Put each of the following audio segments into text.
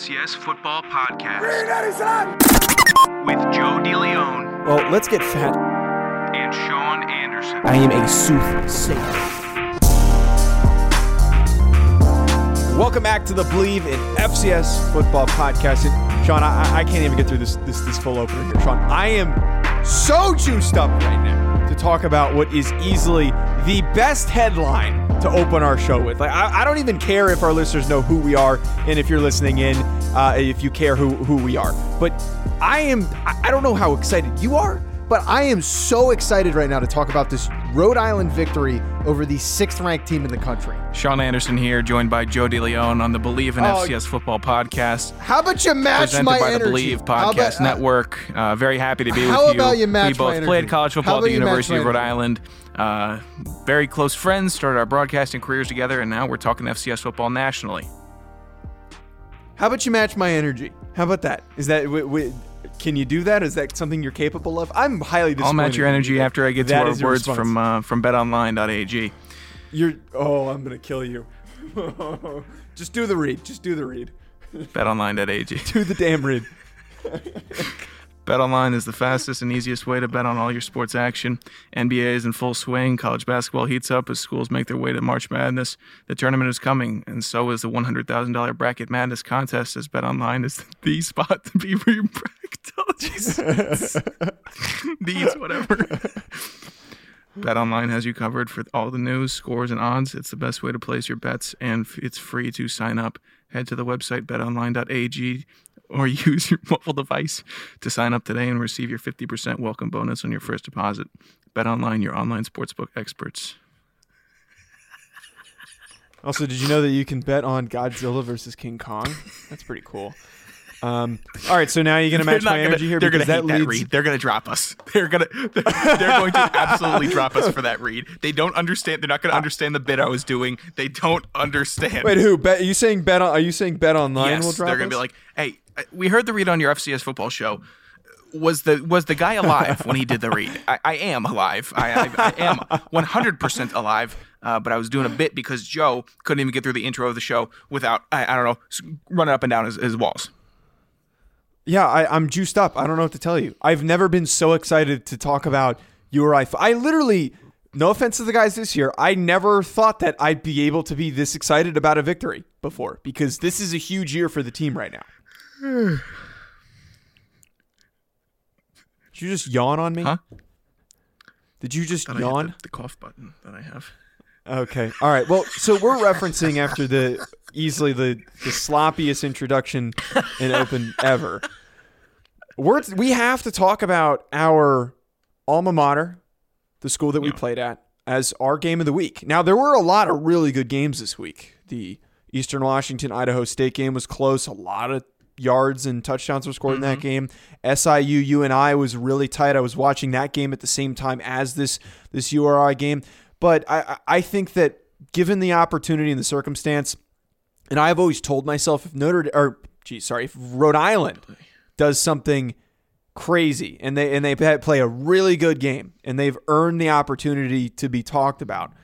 FCS Football Podcast with Joe DeLeon Well, let's get fat. and Sean Anderson. I am a soothsayer. Welcome back to the Bleav in FCS Football Podcast. And Sean, I, I can't even get through this, this this full opener here. Sean, I am so juiced up right now to talk about what is easily the best headline to open our show with. Like, I, I don't even care if our listeners know who we are and if you're listening in, uh, if you care who who we are. But I am. I, don't know how excited you are. But I am so excited right now to talk about this Rhode Island victory over the sixth ranked team in the country. Sean Anderson here, joined by Joe DeLeon on the Bleav in Oh, FCS Football Podcast. How about you match Presented my by energy? the Bleav Podcast about- uh, Network. Uh, very happy to be with you. about you match we both played college football at the University of Rhode? Island. Uh, very close friends, started our broadcasting careers together, and now we're talking FCS football nationally. How about you match my energy? How about that? Is that w- w- can you do that? Is that something you're capable of? I'm highly disappointed. I'll match your in you. energy after I get to our words response. from uh, from BetOnline.ag. You're. Oh, I'm gonna kill you. Just do the read. Just do the read. BetOnline.ag. Do the damn read. BetOnline is the fastest and easiest way to bet on all your sports action. NBA is in full swing. College basketball heats up as schools make their way to March Madness. The tournament is coming, and so is the $100,000 Bracket Madness contest, as BetOnline is the spot to be for your bracket. Jesus. These, whatever. BetOnline has you covered for all the news, scores, and odds. It's the best way to place your bets, and it's free to sign up. Head to the website betonline.ag or use your mobile device to sign up today and receive your 50% welcome bonus on your first deposit. BetOnline, your online sportsbook experts. Also, did you know that you can bet on Godzilla versus King Kong? That's pretty cool. Um, all right, so now you're gonna match my energy here They're because gonna that hate that leads. read. They're gonna drop us. They're gonna. They're going to absolutely drop us for that read. They don't understand. They're not gonna understand the bit I was doing. They don't understand. Wait, who? Bet? Are you saying bet on? Are you saying bet online yes, will drop? they're gonna us? be like, "Hey, we heard the read on your FCS football show. Was the was the guy alive when he did the read? I, I am alive. I, I, I am 100 percent alive. Uh, but I was doing a bit because Joe couldn't even get through the intro of the show without I, I don't know running up and down his, his walls. Yeah, I, I'm juiced up. I don't know what to tell you. I've never been so excited to talk about URI. I literally, no offense to the guys this year, I never thought that I'd be able to be this excited about a victory before because this is a huge year for the team right now. Did you just yawn on me? Huh? Did you just yawn? the, the cough button that I have. Okay. All right. Well, so we're referencing after the easily the, the sloppiest introduction in open ever. We're, we have to talk about our alma mater, the school that we Yeah. played at, as our game of the week. Now, there were a lot of really good games this week. The Eastern Washington Idaho State game was close. A lot of yards and touchdowns were scored in that mm-hmm. game. SIU UNI was really tight. I was watching that game at the same time as this this URI game. But I I I think that given the opportunity and the circumstance, and I've always told myself if Notre or geez, sorry, if Rhode Island does something crazy and they and they play a really good game and they've earned the opportunity to be talked about,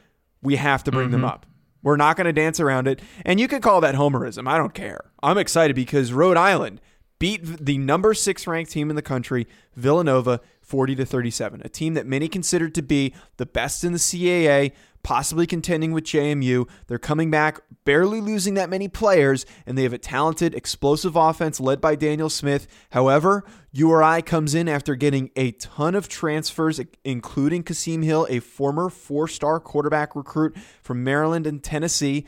we have to bring them mm-hmm. up. We're not going to dance around it. And you can call that homerism. I don't care. I'm excited because Rhode Island beat the number 6 ranked team in the country, Villanova, 40 to 37. A team that many considered to be the best in the CAA, possibly contending with JMU. They're coming back, barely losing that many players, and they have a talented, explosive offense led by Daniel Smith. However, URI comes in after getting a ton of transfers, including Kasim Hill, a former four star quarterback recruit from Maryland and Tennessee.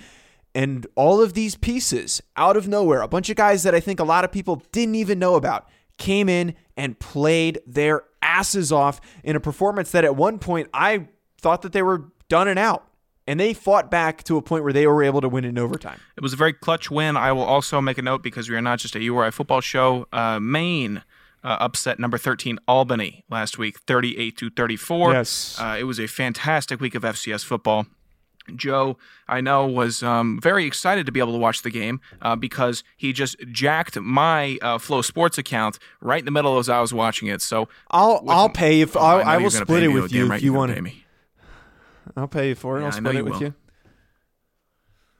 And all of these pieces out of nowhere, a bunch of guys that I think a lot of people didn't even know about, came in and played their asses off in a performance that at one point I thought that they were done and out. And they fought back to a point where they were able to win in overtime. It was a very clutch win. I will also make a note because we are not just a URI football show. Uh, Maine uh, upset number 13 Albany last week, 38 to 34. Yes. Uh, it was a fantastic week of FCS football. Joe, I know, was um, very excited to be able to watch the game uh, because he just jacked my uh, FloSports account right in the middle as I was watching it. So I'll I'll pay if Oh, I, know I will split it with you if you want pay to. I'll pay you for it. Yeah, I'll split it with will. you.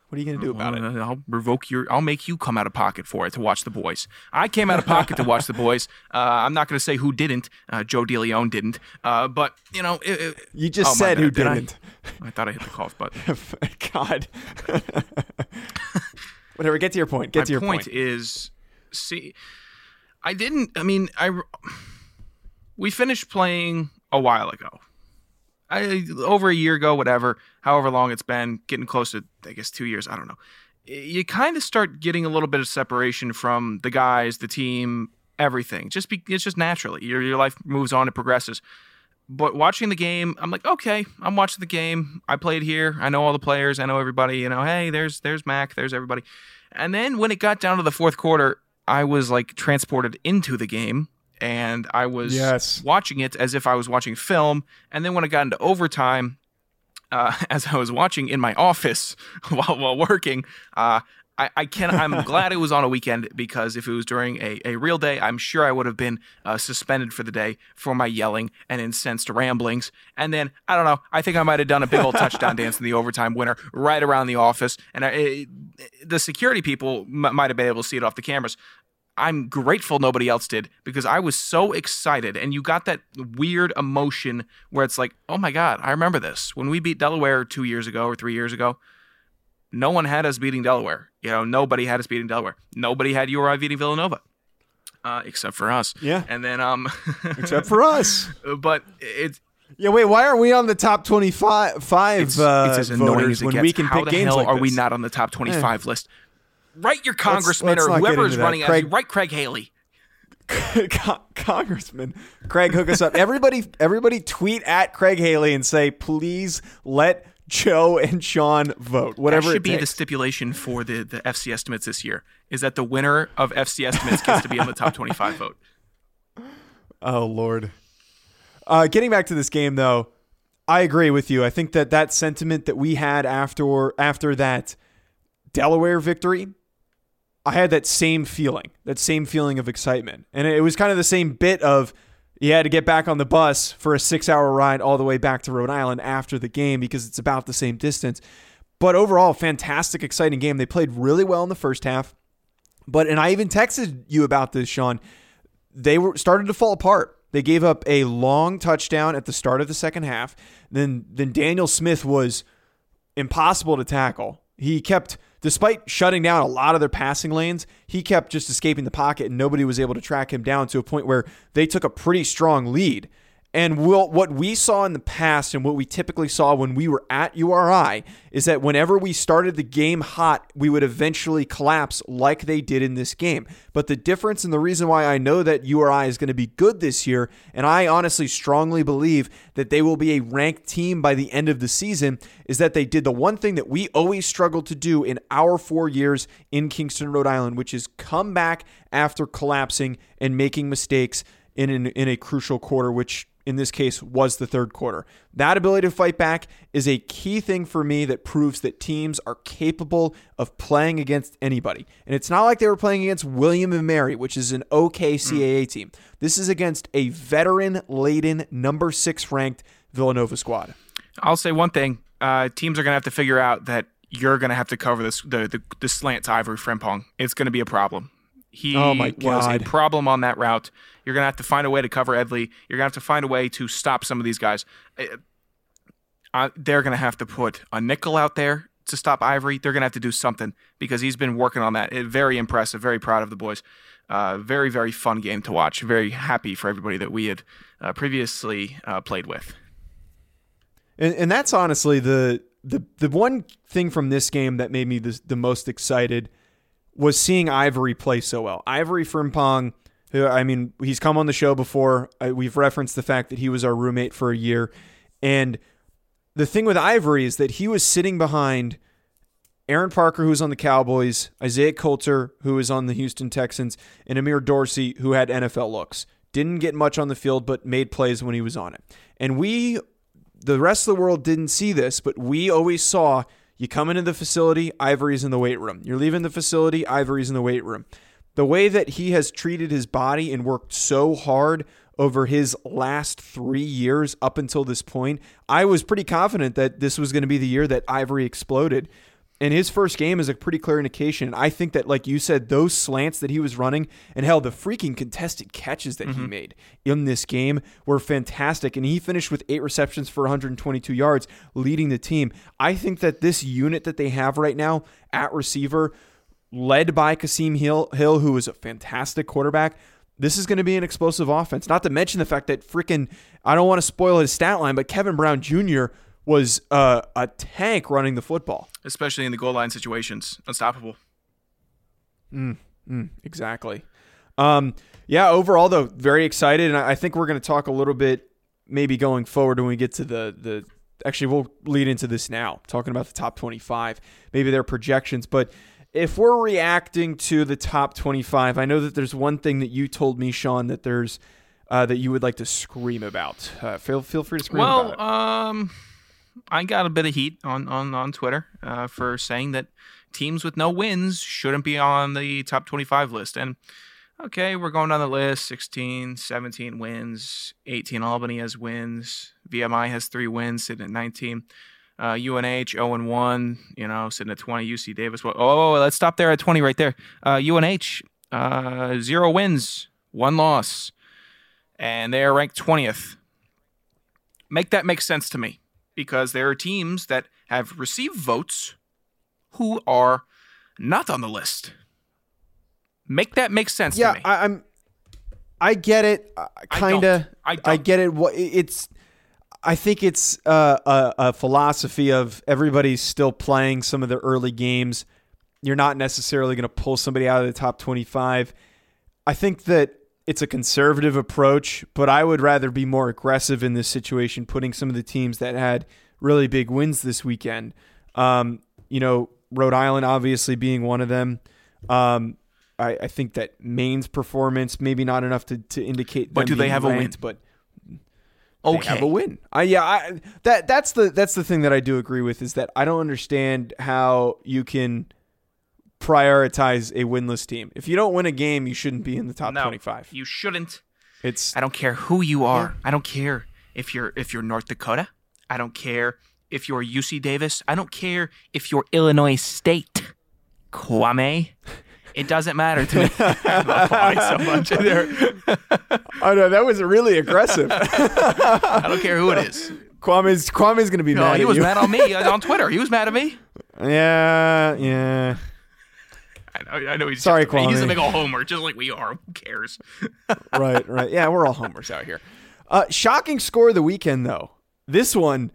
What are you going to do about it? Uh, I'll revoke your. I'll make you come out of pocket for it to watch the boys. I came out of pocket to watch the boys. Uh, I'm not going to say who didn't. Uh, Joe DeLeon didn't. Uh, but you know, it, it, You just oh, said who Did didn't. I thought I hit the cough button. God. Whatever. Get to your point. Get My to your point point. is, see, I didn't. I mean, I we finished playing a while ago. I over a year ago, whatever, however long it's been, getting close to I guess two years. I don't know. You kind of start getting a little bit of separation from the guys, the team, everything. Just be, it's just naturally your your life moves on, it progresses. But watching the game, I'm like, okay, I'm watching the game. I played here. I know all the players. I know everybody. You know, hey, there's there's Mac. There's everybody. And then when it got down to the fourth quarter, I was like transported into the game and I was Yes. watching it as if I was watching film. And then when it got into overtime, uh, as I was watching in my office while while working, uh, I, I can I'm glad it was on a weekend because if it was during a, a real day, I'm sure I would have been uh, suspended for the day for my yelling and incensed ramblings. And then I don't know, I think I might have done a big old touchdown dance in the overtime winner right around the office, and I, it, the security people m- might have been able to see it off the cameras. I'm grateful nobody else did because I was so excited. And you got that weird emotion where it's like, oh my God, I remember this. When we beat Delaware two years ago or three years ago, no one had us beating Delaware. You know, nobody had us beating Delaware. Nobody had URI beating Villanova. Uh, except for us. Yeah. And then, um, Except for us. but it's Yeah, wait, why aren't we on the top 25 five, it's, uh, it's as annoying as it when gets. we can How pick the games hell like are we not on the top 25 list? Write your congressman let's or not get whoever is running Craig- as write Craig Haley. Con- Congressman Craig, hook us up. Everybody, everybody, tweet at Craig Haley and say, please let Joe and Sean vote. Whatever that should be the stipulation for the, the FC estimates this year is that the winner of FC estimates gets to be on the top 25 vote. Oh Lord. Uh, getting back to this game, though, I agree with you. I think that that sentiment that we had after after that Delaware victory, I had that same feeling, that same feeling of excitement, and it was kind of the same bit of you had to get back on the bus for a six-hour ride all the way back to Rhode Island after the game because it's about the same distance. But overall, fantastic, exciting game. They played really well in the first half. But and I even texted you about this, Sean they were started to fall apart. They gave up a long touchdown at the start of the second half. Then then Daniel Smith was impossible to tackle. He kept despite shutting down a lot of their passing lanes, he kept just escaping the pocket and nobody was able to track him down to a point where they took a pretty strong lead. And will what we saw in the past and what we typically saw when we were at URI is that whenever we started the game hot, we would eventually collapse like they did in this game. But the difference and the reason why I know that URI is going to be good this year, and I honestly strongly believe that they will be a ranked team by the end of the season, is that they did the one thing that we always struggled to do in our four years in Kingston, Rhode Island, which is come back after collapsing and making mistakes in an, in a crucial quarter, which in this case was the third quarter. That ability to fight back is a key thing for me that proves that teams are capable of playing against anybody. And it's not like they were playing against William and Mary, which is an okay CAA team. This is against a veteran laden number six ranked Villanova squad. I'll say one thing: uh, teams are going to have to figure out that you're going to have to cover this the the, the slant to Ivory Frimpong. It's going to be a problem. He Oh my was a problem on that route. You're going to have to find a way to cover Edley. You're going to have to find a way to stop some of these guys. Uh, they're going to have to put a nickel out there to stop Ivory. They're going to have to do something because he's been working on that. It, very impressive. Very proud of the boys. Uh, very very fun game to watch. Very happy for everybody that we had uh, previously uh, played with. And, and that's honestly the, the the one thing from this game that made me the, the most excited was seeing Ivory play so well. Ivory Frimpong, who I mean, he's come on the show before. I, we've referenced the fact that he was our roommate for a year, and the thing with Ivory is that he was sitting behind Aaron Parker, who was on the Cowboys, Isaiah Coulter, who was on the Houston Texans, and Amir Dorsey, who had NFL looks. Didn't get much on the field, but made plays when he was on it. And we, the rest of the world, didn't see this, but we always saw you come into the facility, Ivory's in the weight room. You're leaving the facility, Ivory's in the weight room. The way that he has treated his body and worked so hard over his last three years up until this point, I was pretty confident that this was going to be the year that Ivory exploded. And his first game is a pretty clear indication. I think that, like you said, those slants that he was running and hell, the freaking contested catches that he mm-hmm. made in this game were fantastic. And he finished with eight receptions for 122 yards, leading the team. I think that this unit that they have right now at receiver, led by Kasim Hill, Hill who is a fantastic quarterback, this is going to be an explosive offense. Not to mention the fact that freaking, I don't want to spoil his stat line, but Kevin Brown Jr. was uh, a tank running the football. especially in the goal line situations. Unstoppable. Exactly. Um, yeah, overall though, very excited, and I think we're going to talk a little bit maybe going forward when we get to the the. Actually, we'll lead into this now, talking about the top twenty-five, maybe their projections. But if we're reacting to the top twenty-five, I know that there's one thing that you told me, Sean, that there's uh, that you would like to scream about. Uh, feel feel free to scream Well, about it. um, I got a bit of heat on on on Twitter uh, for saying that teams with no wins shouldn't be on the top 25 list. And okay, we're going down the list 16, 17 wins, 18 Albany has wins, VMI has three wins, sitting at 19. Uh, UNH 0 and 1, you know, sitting at 20. UC Davis, well, oh, let's stop there at 20 right there. Uh, UNH, uh, zero wins, one loss, and they are ranked 20th. Make that make sense to me because there are teams that have received votes who are not on the list. Make that make sense to yeah, me. I, I'm. I get it, kind of. I I, don't. get it. What it's. I think it's uh, a, a philosophy of everybody's still playing some of the early games. You're not necessarily going to pull somebody out of the top 25. I think that it's a conservative approach, but I would rather be more aggressive in this situation, putting some of the teams that had really big wins this weekend. Um, you know, Rhode Island obviously being one of them. Um, I, I think that Maine's performance maybe not enough to, to indicate. But do they have a win? ranked, But they okay. have a win. I yeah, I that that's the that's the thing that I do agree with is that I don't understand how you can prioritize a winless team. If you don't win a game, you shouldn't be in the top no, 25. You shouldn't. It's I don't care who you are. I don't care if you're if you're North Dakota. I don't care if you're UC Davis. I don't care if you're Illinois State. Kwame. It doesn't matter to me. I so much there. I know that was really aggressive. I don't care who it is. Kwame's Kwame's going to be mad. No, mad he was you. mad on me uh, on Twitter. He was mad at me. Yeah, yeah. I know. I know. He's Sorry, just, He's a Kwame. big old homer, just like we are. Who cares? right, right. Yeah, we're all homers out here. Uh, shocking score of the weekend, though. This one,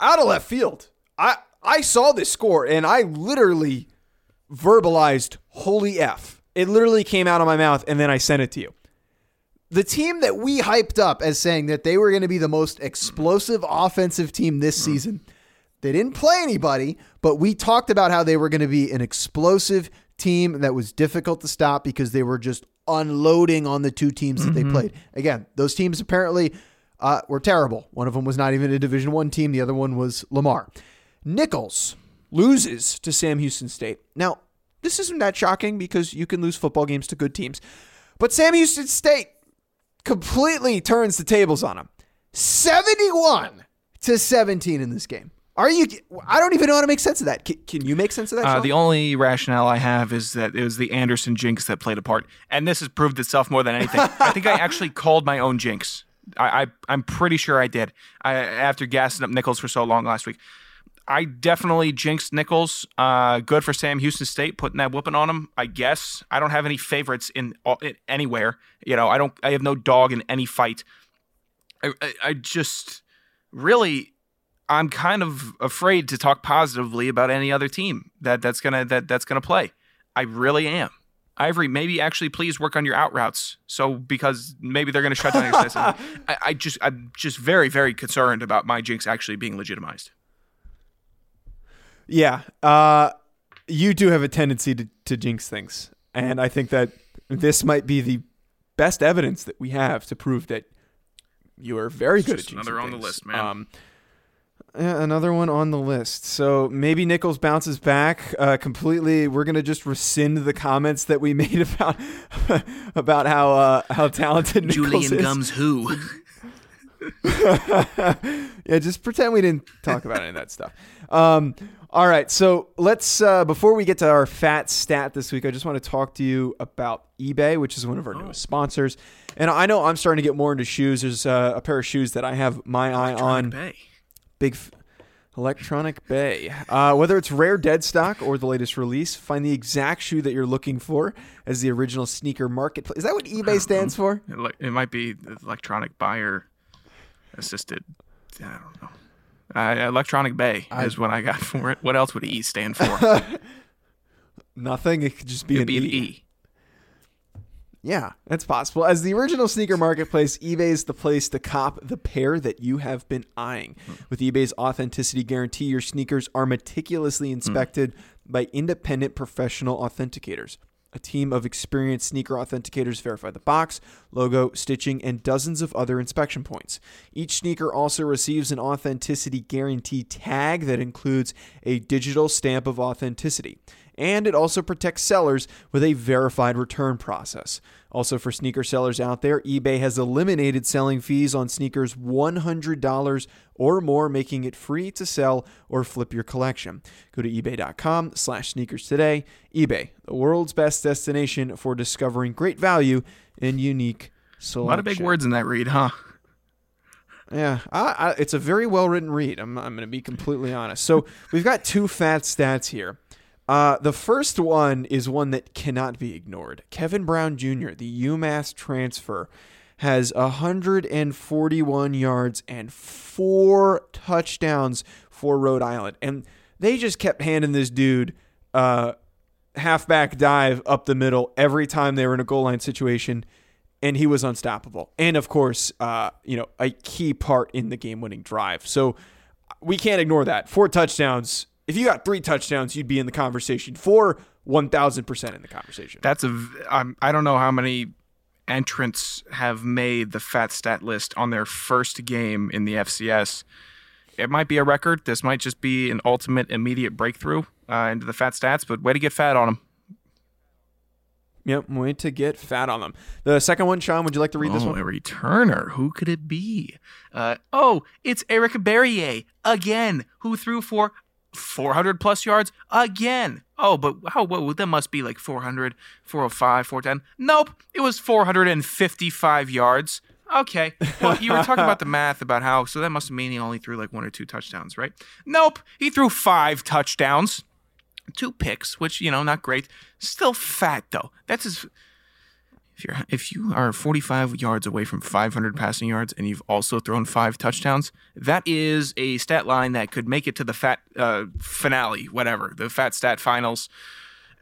out of left field. I I saw this score and I literally verbalized "Holy f!" It literally came out of my mouth, and then I sent it to you. the team that we hyped up as saying that they were going to be the most explosive offensive team this season. They didn't play anybody, but we talked about how they were going to be an explosive team that was difficult to stop because they were just unloading on the two teams that they played. Again, those teams apparently uh, were terrible. One of them was not even a Division One team. The other one was Lamar. Nicholls Loses to Sam Houston State. Now, this isn't that shocking because you can lose football games to good teams, but Sam Houston State completely turns the tables on them. 71 to 17 in this game. Are you? I don't even know how to make sense of that. Can, can you make sense of that? Uh, the only rationale I have is that it was the Anderson jinx that played a part, and this has proved itself more than anything. I think I actually called my own jinx. I, I I'm pretty sure I did. I after gassing up Nicholls for so long last week, I definitely jinxed Nicholls. Uh, good for Sam Houston State putting that whooping on him. I guess I don't have any favorites in, all- in anywhere. You know, I don't. I have no dog in any fight. I, I, I just really I'm kind of afraid to talk positively about any other team that that's gonna that that's gonna play. I really am. Ivory, maybe actually please work on your out routes. So because maybe they're gonna shut down your system. I, I just I'm just very very concerned about my jinx actually being legitimized. Yeah, uh, you do have a tendency to, to jinx things, and I think that this might be the best evidence that we have to prove that you are very good just at jinxing another on the list, man. Um, yeah, another one on the list. So maybe Nicholls bounces back uh, completely. We're gonna just rescind the comments that we made about about how uh, how talented Nicholls Julien is. Gums who? yeah, just pretend we didn't talk about any of that stuff. Um, all right, so let's uh, before we get to our fat stat this week, I just want to talk to you about eBay, which is one of our newest sponsors. And I know I'm starting to get more into shoes. There's uh, a pair of shoes that I have my eye on. Big f- Electronic Bay. Uh, whether it's rare dead stock or the latest release, find the exact shoe that you're looking for as the original sneaker marketplace. Is that what eBay stands for? It, li- it might be electronic buyer assisted. I don't know. Uh, electronic Bay is what I got for it. What else would E stand for? Nothing. It could just be It'd an be E. E. Yeah, that's possible. As the original sneaker marketplace, eBay is the place to cop the pair that you have been eyeing. Hmm. With eBay's authenticity guarantee, your sneakers are meticulously hmm. inspected by independent professional authenticators. A team of experienced sneaker authenticators verify the box, logo, stitching, and dozens of other inspection points. Each sneaker also receives an authenticity guarantee tag that includes a digital stamp of authenticity and it also protects sellers with a verified return process. Also, for sneaker sellers out there, eBay has eliminated selling fees on sneakers $100 or more, making it free to sell or flip your collection. Go to ebay.com slash sneakers today. eBay, the world's best destination for discovering great value and unique selection. A lot of big words in that read, huh? Yeah, I, I, it's a very well written read. I'm, I'm going to be completely honest. So we've got two fat stats here. Uh, the first one is one that cannot be ignored. Kevin Brown Jr., the UMass transfer, has 141 yards and four touchdowns for Rhode Island. And they just kept handing this dude uh, halfback dive up the middle every time they were in a goal line situation and he was unstoppable. And of course, uh, you know, a key part in the game-winning drive. So we can't ignore that. Four touchdowns. If you got three touchdowns, you'd be in the conversation. Four, one thousand percent in the conversation. That's a. I'm, I don't know how many entrants have made the fat stat list on their first game in the FCS. It might be a record. This might just be an ultimate immediate breakthrough uh, into the fat stats. But way to get fat on them. Yep, way to get fat on them. The second one, Sean, would you like to read this one? a returner. Who could it be? Uh, oh, it's Eric Barriere again, who threw for 400 plus yards again. Oh, but how? What, that must be like 400, 405, 410. Nope, it was 455 yards. Okay. Well, you were talking about the math about how, so that must mean he only threw like one or two touchdowns, right? Nope, he threw five touchdowns, two picks, which you know not great. Still fat though. That's his. If you're if you are 45 yards away from 500 passing yards and you've also thrown five touchdowns, that is a stat line that could make it to the fat uh, finale, whatever the fat stat finals,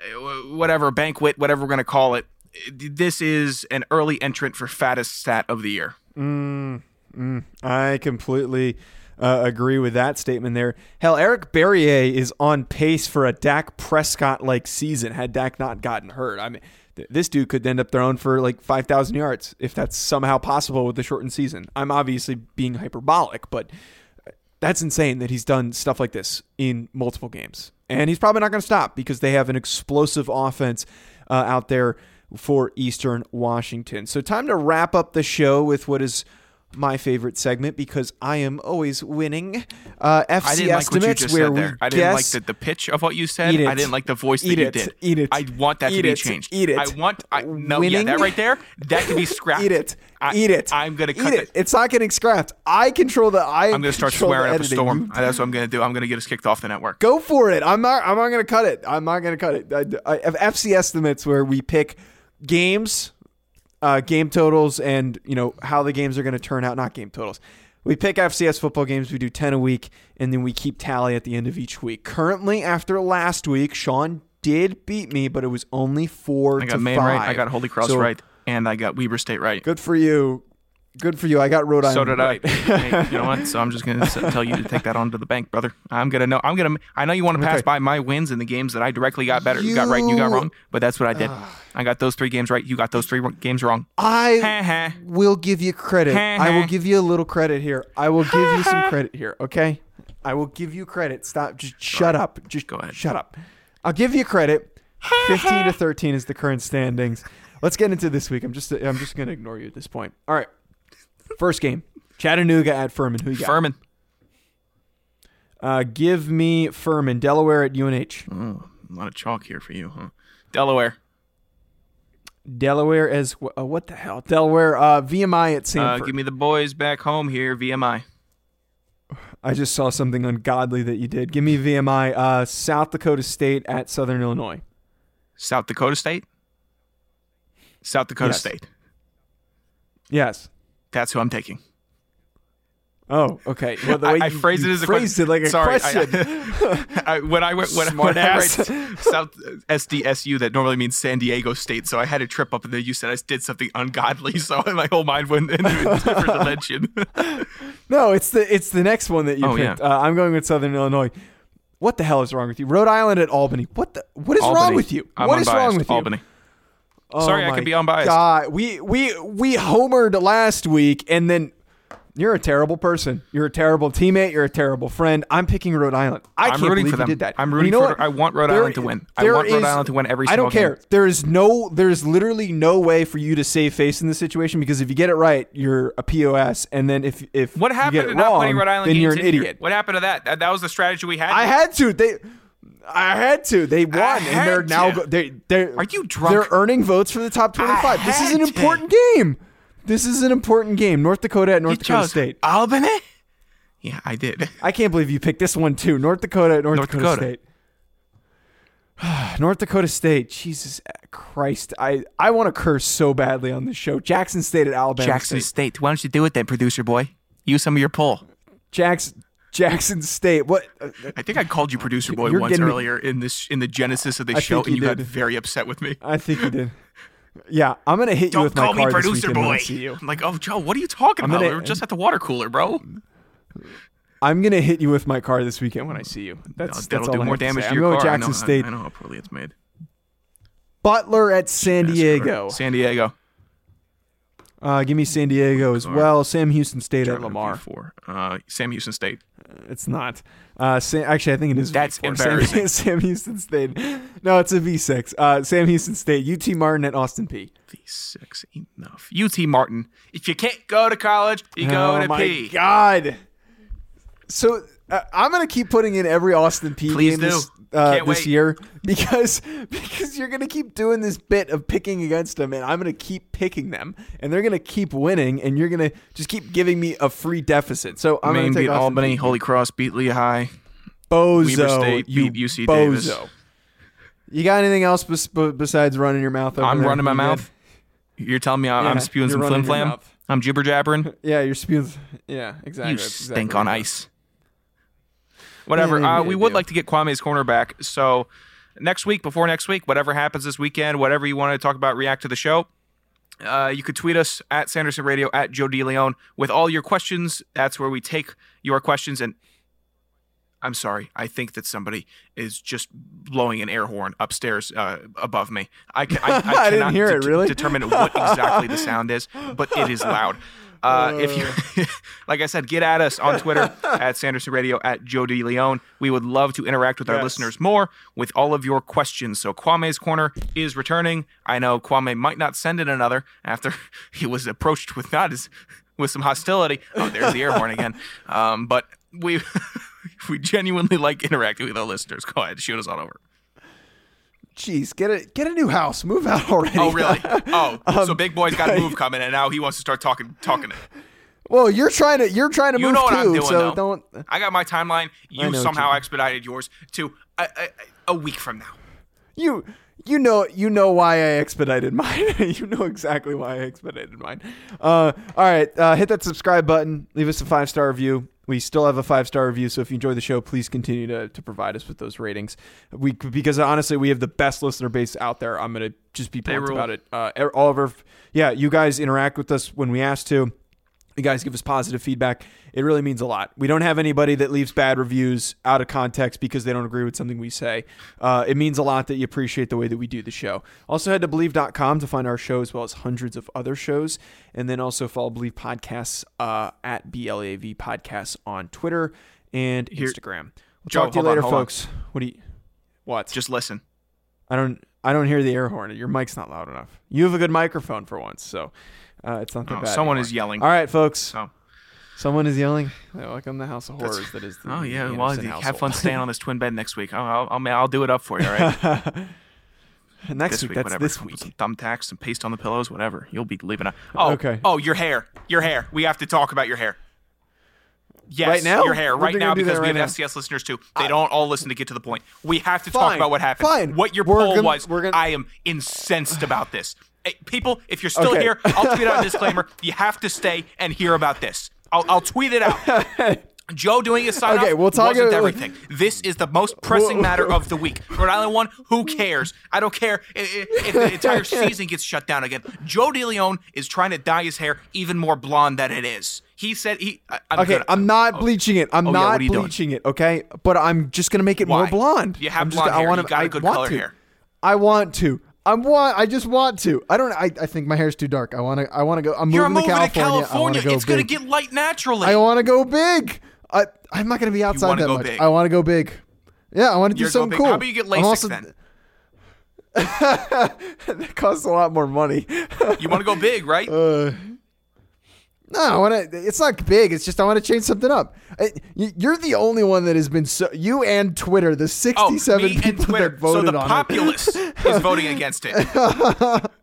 uh, whatever banquet, whatever we're gonna call it. This is an early entrant for fattest stat of the year. Mm, mm, I completely uh, agree with that statement there. Hell, Eric Barriere is on pace for a Dak Prescott like season had Dak not gotten hurt. I mean, th- this dude could end up throwing for like 5,000 yards if that's somehow possible with the shortened season. I'm obviously being hyperbolic, but that's insane that he's done stuff like this in multiple games. And he's probably not going to stop because they have an explosive offense uh, out there for Eastern Washington. So, time to wrap up the show with what is my favorite segment because I am always winning. Uh, FC I didn't like what you estimates, just where said there. I didn't like the, the pitch of what you said. Eat. I didn't like the voice that Eat you it. did. Eat it. I want that Eat to be it. changed. Eat it. I want. I no. Yeah, that right there. That can be scrapped. Eat it. I, Eat it. I'm gonna Eat cut it. It's not getting scrapped. I control the. I I'm gonna start swearing up a storm. That's what I'm gonna do. I'm gonna get us kicked off the network. Go for it. I'm not. I'm not going to cut it. I'm not going to cut it. I, I, FC estimates where we pick games, uh, game totals, and you know how the games are going to turn out. Not game totals. We pick FCS football games. We do ten a week, and then we keep tally at the end of each week. Currently, after last week, Sean did beat me, but it was only four I to got Maine five. right. I got Holy Cross So, right, and I got Weber State right. Good for you. Good for you. I got Rhode Island. So did I. Hey, you know what? So I'm just gonna s- tell you to take that on to the bank, brother. I'm gonna know. I'm gonna. I know you want to pass Okay. by my wins in the games that I directly got better. You got right. And you got You- wrong. But that's what I did. Ah. I got those three games right. You got those three games wrong. I ha. will give you credit. I will give you a little credit here. I will give you some credit here, okay? I will give you credit. Stop. Just shut up. Just Go ahead. Shut up. I'll give you credit. 15 to 13 is the current standings. Let's get into this week. I'm just I'm just going to ignore you at this point. All right. First game. Chattanooga at Furman. Who you got? Furman. Uh, give me Furman. Delaware at UNH. Oh, a lot of chalk here for you, huh? Delaware. Delaware as uh, what the hell? Delaware. Uh, VMI at Uh, Samford. give me the boys back home here, VMI. I just saw something ungodly that you did. Give me VMI. Uh, South Dakota State at Southern Illinois. South Dakota State. South Dakota Yes. State. Yes. That's who I'm taking. Oh, okay. Well, the way I, I you- phrased you it as a phrased question. it like a Sorry, question. I, I, when I went when, Smart when I write South SDSU, that normally means San Diego State. So I had a trip up, and then you said I did something ungodly. So my whole mind went into a different dimension. no, it's the it's the next one that you Oh, picked. yeah. Uh, I'm going with Southern Illinois. What the hell is wrong with you? Rhode Island at Albany. What the what is wrong with you? I'm what is unbiased. wrong with you? Albany. Oh Sorry, I could be unbiased. God, we we we homered last week, and then you're a terrible person. You're a terrible teammate. You're a terrible friend. I'm picking Rhode Island. I I'm can't rooting believe for them. you did that. I'm rooting you know for. what? I want Rhode There- Island to win. I there want Rhode Island to win every. I don't care. game. There is no. There's literally no way for you to save face in this situation because if you get it right, you're a pos, and then if if What happened to not putting Rhode Island then you're an here? idiot. What happened to that? that? That was the strategy we had. I had to. They. I had to. They won, and they're now. to. They. They. Are you drunk? They're earning votes for the top twenty-five. This is an had to. important game. This is an important game. North Dakota at North You Dakota State. Albany. Yeah, I did. I can't believe you picked this one too. North Dakota at North, North Dakota, Dakota. State. North Dakota State. Jesus Christ. I, I want to curse so badly on this show. Jackson State at Alabama Jackson State. State. Why don't you do it then, producer boy? Use some of your pull. Jackson Jackson State. What? uh, I think I called you producer boy once me- earlier in this in the genesis of the show, and you you got very upset with me. I think you did. Yeah, I'm gonna hit you Don't with my call me this producer weekend when I boy. see you. I'm like, oh Joe, what are you talking I'm about? gonna- we were just at the water cooler, bro. I'm gonna hit you with my car this weekend when I see you. That's That'll that's do more to damage to I'm your going car. Jackson I know, State. I know how poorly it's made. Butler at San Diego. San Diego. Uh, give me San Diego as well. Sam Houston State at Lamar. V4. Uh, Sam Houston State. It's not. Uh, Sam, actually, I think it is. That's V4. Sam- embarrassing. Sam, Houston State. No, it's a V6. Uh, Sam Houston State. UT Martin at Austin Peay. V6 enough. UT Martin. If you can't go to college, you go to P oh my P. God. So I'm gonna keep putting in every Austin Peay Please game do. this, uh, this year because because you're gonna keep doing this bit of picking against them, and I'm gonna keep picking them, and they're gonna keep winning, and you're gonna just keep giving me a free deficit. So I'm Maine gonna take beat Austin Albany. P. Holy Cross beat Lehigh. Bozo, Weber State you beat UC bozo. Davis. You got anything else b- besides running your mouth? Over I'm running my You mouth. good? You're telling me I- I'm Yeah, spewing some flim flam. I'm jibber jabbering? Yeah, you're spewing. Yeah, exactly. You stink exactly on it ice. Whatever. Yeah, uh, we would do. like to get Kwame's corner back. So next week, before next week, whatever happens this weekend, whatever you want to talk about, react to the show. Uh, you could tweet us at Sanderson Radio at Joe DeLeon with all your questions. That's where we take your questions. And I'm sorry, I think that somebody is just blowing an air horn upstairs uh, above me. I, can, I, I, I cannot didn't hear it, really? determine what exactly the sound is, but it is loud. Uh, if you, like I said, get at us on Twitter at Sanderson Radio at Joe DeLeon. We would love to interact with our listeners more with all of your questions. So Kwame's Corner is returning. I know Kwame might not send in another after he was approached with not as with some hostility. Oh, there's the air horn again. Um, but we we genuinely like interacting with our listeners. Go ahead, shoot us all over. Jeez, get a get a new house. Move out already. Oh, really? Oh, Um, so Big Boy's got a move coming, and now he wants to start talking talking it. well, you're trying to you're trying to You move know what too. I'm doing, so though. don't. I got my timeline. You somehow you- expedited yours to a, a, a week from now. You you know you know why I expedited mine. you know exactly why I expedited mine. Uh, all right, uh, hit that subscribe button. Leave us a five star review. We still have a five star review, so if you enjoy the show, please continue to, to provide us with those ratings. We because honestly, we have the best listener base out there. I'm gonna just be rule. about it. Uh, all of our yeah, you guys interact with us when we ask to. You guys give us positive feedback. It really means a lot. We don't have anybody that leaves bad reviews out of context because they don't agree with something we say. Uh, it means a lot that you appreciate the way that we do the show. Also, head to bleav.com to find our show as well as hundreds of other shows. And then also follow Bleav Podcasts uh, at Bleav Podcasts on Twitter and Here- Instagram. We'll Joe, talk to you on, later, on. folks. What do you. What? Just listen. I don't. I don't hear the air horn. Your mic's not loud enough. You have a good microphone for once, so uh, it's not that Oh, bad. someone anymore. is yelling. All right, folks. So Someone is yelling. Welcome to the House of Horrors. That is. The Oh yeah, the well, Anderson you have fun staying on this twin bed next week. I'll, I'll, I'll, I'll do it up for you. All right. Next this week. week, That's whatever. this Put week. Some thumbtacks, some paste on the pillows, whatever. You'll be leaving. A- oh, Okay. Oh, your hair. Your hair. We have to talk about your hair. Yes, Right now? your hair right now do that because we have now. FCS listeners too. They don't all listen to get to the point. We have to talk about what happened. fine. What your We're poll gonna- was. we're gonna- I am incensed about this. Hey, people, if you're still Okay. here, I'll tweet out a disclaimer. You have to stay and hear about this. I'll, I'll tweet it out. Joe doing his sign Okay, we'll talk wasn't about- everything. This is the most pressing matter of the week. Rhode Island won. Who cares? I don't care i- i- if the entire season gets shut down again. Joe DeLeon is trying to dye his hair even more blonde than it is. He said he. I, I'm Okay, I'm not oh. bleaching it. I'm Oh, not are you doing? bleaching it. Okay, but I'm just gonna make it more blonde. You have I'm just, blonde I hair. wanna- You got a I good want color to. hair. I want to. I'm want. I just want to. I don't. I, I think my hair's too dark. I want to. I want to go. I'm You're moving, moving to California. Wanna California. go It's going to get light naturally. I want to go big. I. I'm not gonna be outside that much. big. I want to go big. Yeah, I want to do You're something big. cool. How about you get I'm LASIK also- then? that costs a lot more money. You want to go big, right? Uh, no, I want to. It's not big. It's just I want to change something up. I, y- you're the only one that has been so. You and Twitter, the oh, 67 me and people Twitter. that So voted the on populace is voting against it. it.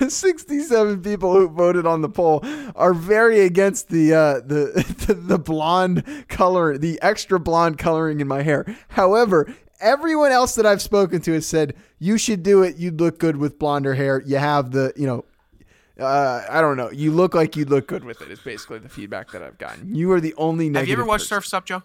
The 67 people who voted on the poll are very against the uh, the, the the blonde color, the extra blonde coloring in my hair. However. Everyone else that I've spoken to has said you should do it. You'd look good with blonder hair. You have the, you know, uh, I don't know. You look like you'd look good with it. Is basically the feedback that I've gotten. You are the only Have you ever watched person. Surf's Up, Joe?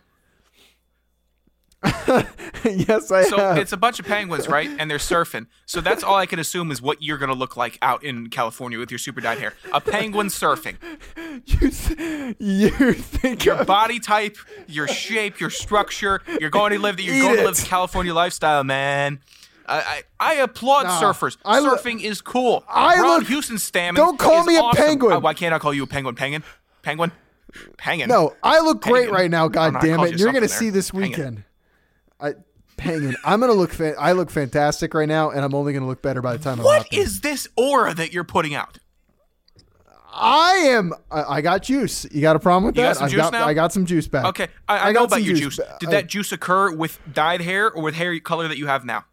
yes, I have. So have. it's a bunch of penguins, right? And they're surfing. So that's all I can assume is what you're going to look like out in California with your super dyed hair. A penguin surfing. you, th- you think Your body type, your shape, your structure. You're going to live the, you're Eat going to live the California lifestyle, man. I, I, I applaud Nah, surfers. I look- Surfing is cool. I Ron look- Houston Stammen. Don't call me a awesome. penguin. Uh, why can't I call you a penguin? Penguin? Penguin? Penguin? No, I look great Hanging. right now. God damn it! you You're gonna something see this weekend. I hanging. I'm gonna look. Fa- I look fantastic right now, and I'm only gonna look better by the time I'm What out there. is this aura that you're putting out? I am. I, I got juice. You got a problem with You got that? some I've juice got. now? I got some juice back. Okay, I, I, I know got about your juice juice. Did that juice occur with dyed hair or with hair color that you have now?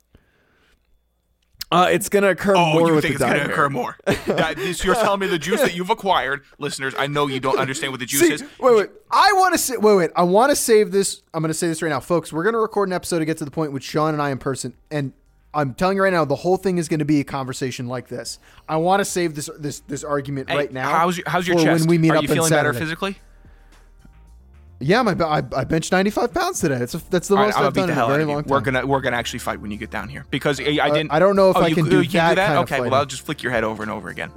Uh, it's gonna occur Oh, more you with think it's gonna hair. occur more? That- this- you're telling me the juice that you've acquired, listeners. I know you don't understand what the juice See, is. wait, wait. I want to say, wait, wait. I want to save this. I'm going to say this right now, folks. We're going to record an episode to get to the point with Sean and I in person, and I'm telling you right now, the whole thing is going to be a conversation like this. I want to save this this this argument Hey, right now. How's your, how's your chest? When we meet Are up you feeling better physically? Yeah, my I, I benched 95 pounds today. That's a, that's the All right, most I'll I've done in a very long time. We're gonna we're gonna actually fight when you get down here because I, I didn't. I don't know if oh, I you, can you do can that do that. kind of okay, well. I'll just flick your head over and over again.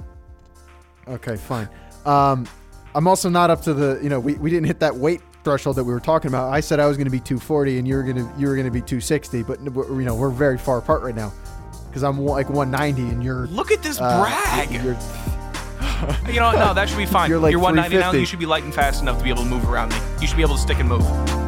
Okay, fine. Um, I'm also not up to the. You know, we, we didn't hit that weight threshold that we were talking about. I said I was going to be 240 and you were going to you were going to be 260, but you know we're very far apart right now because I'm like 190 and you're. Look at this uh, brag. You're, know, no, that should be fine. You're like 190 now. 350. You should be light and fast enough to be able to move around me. You should be able to stick and move.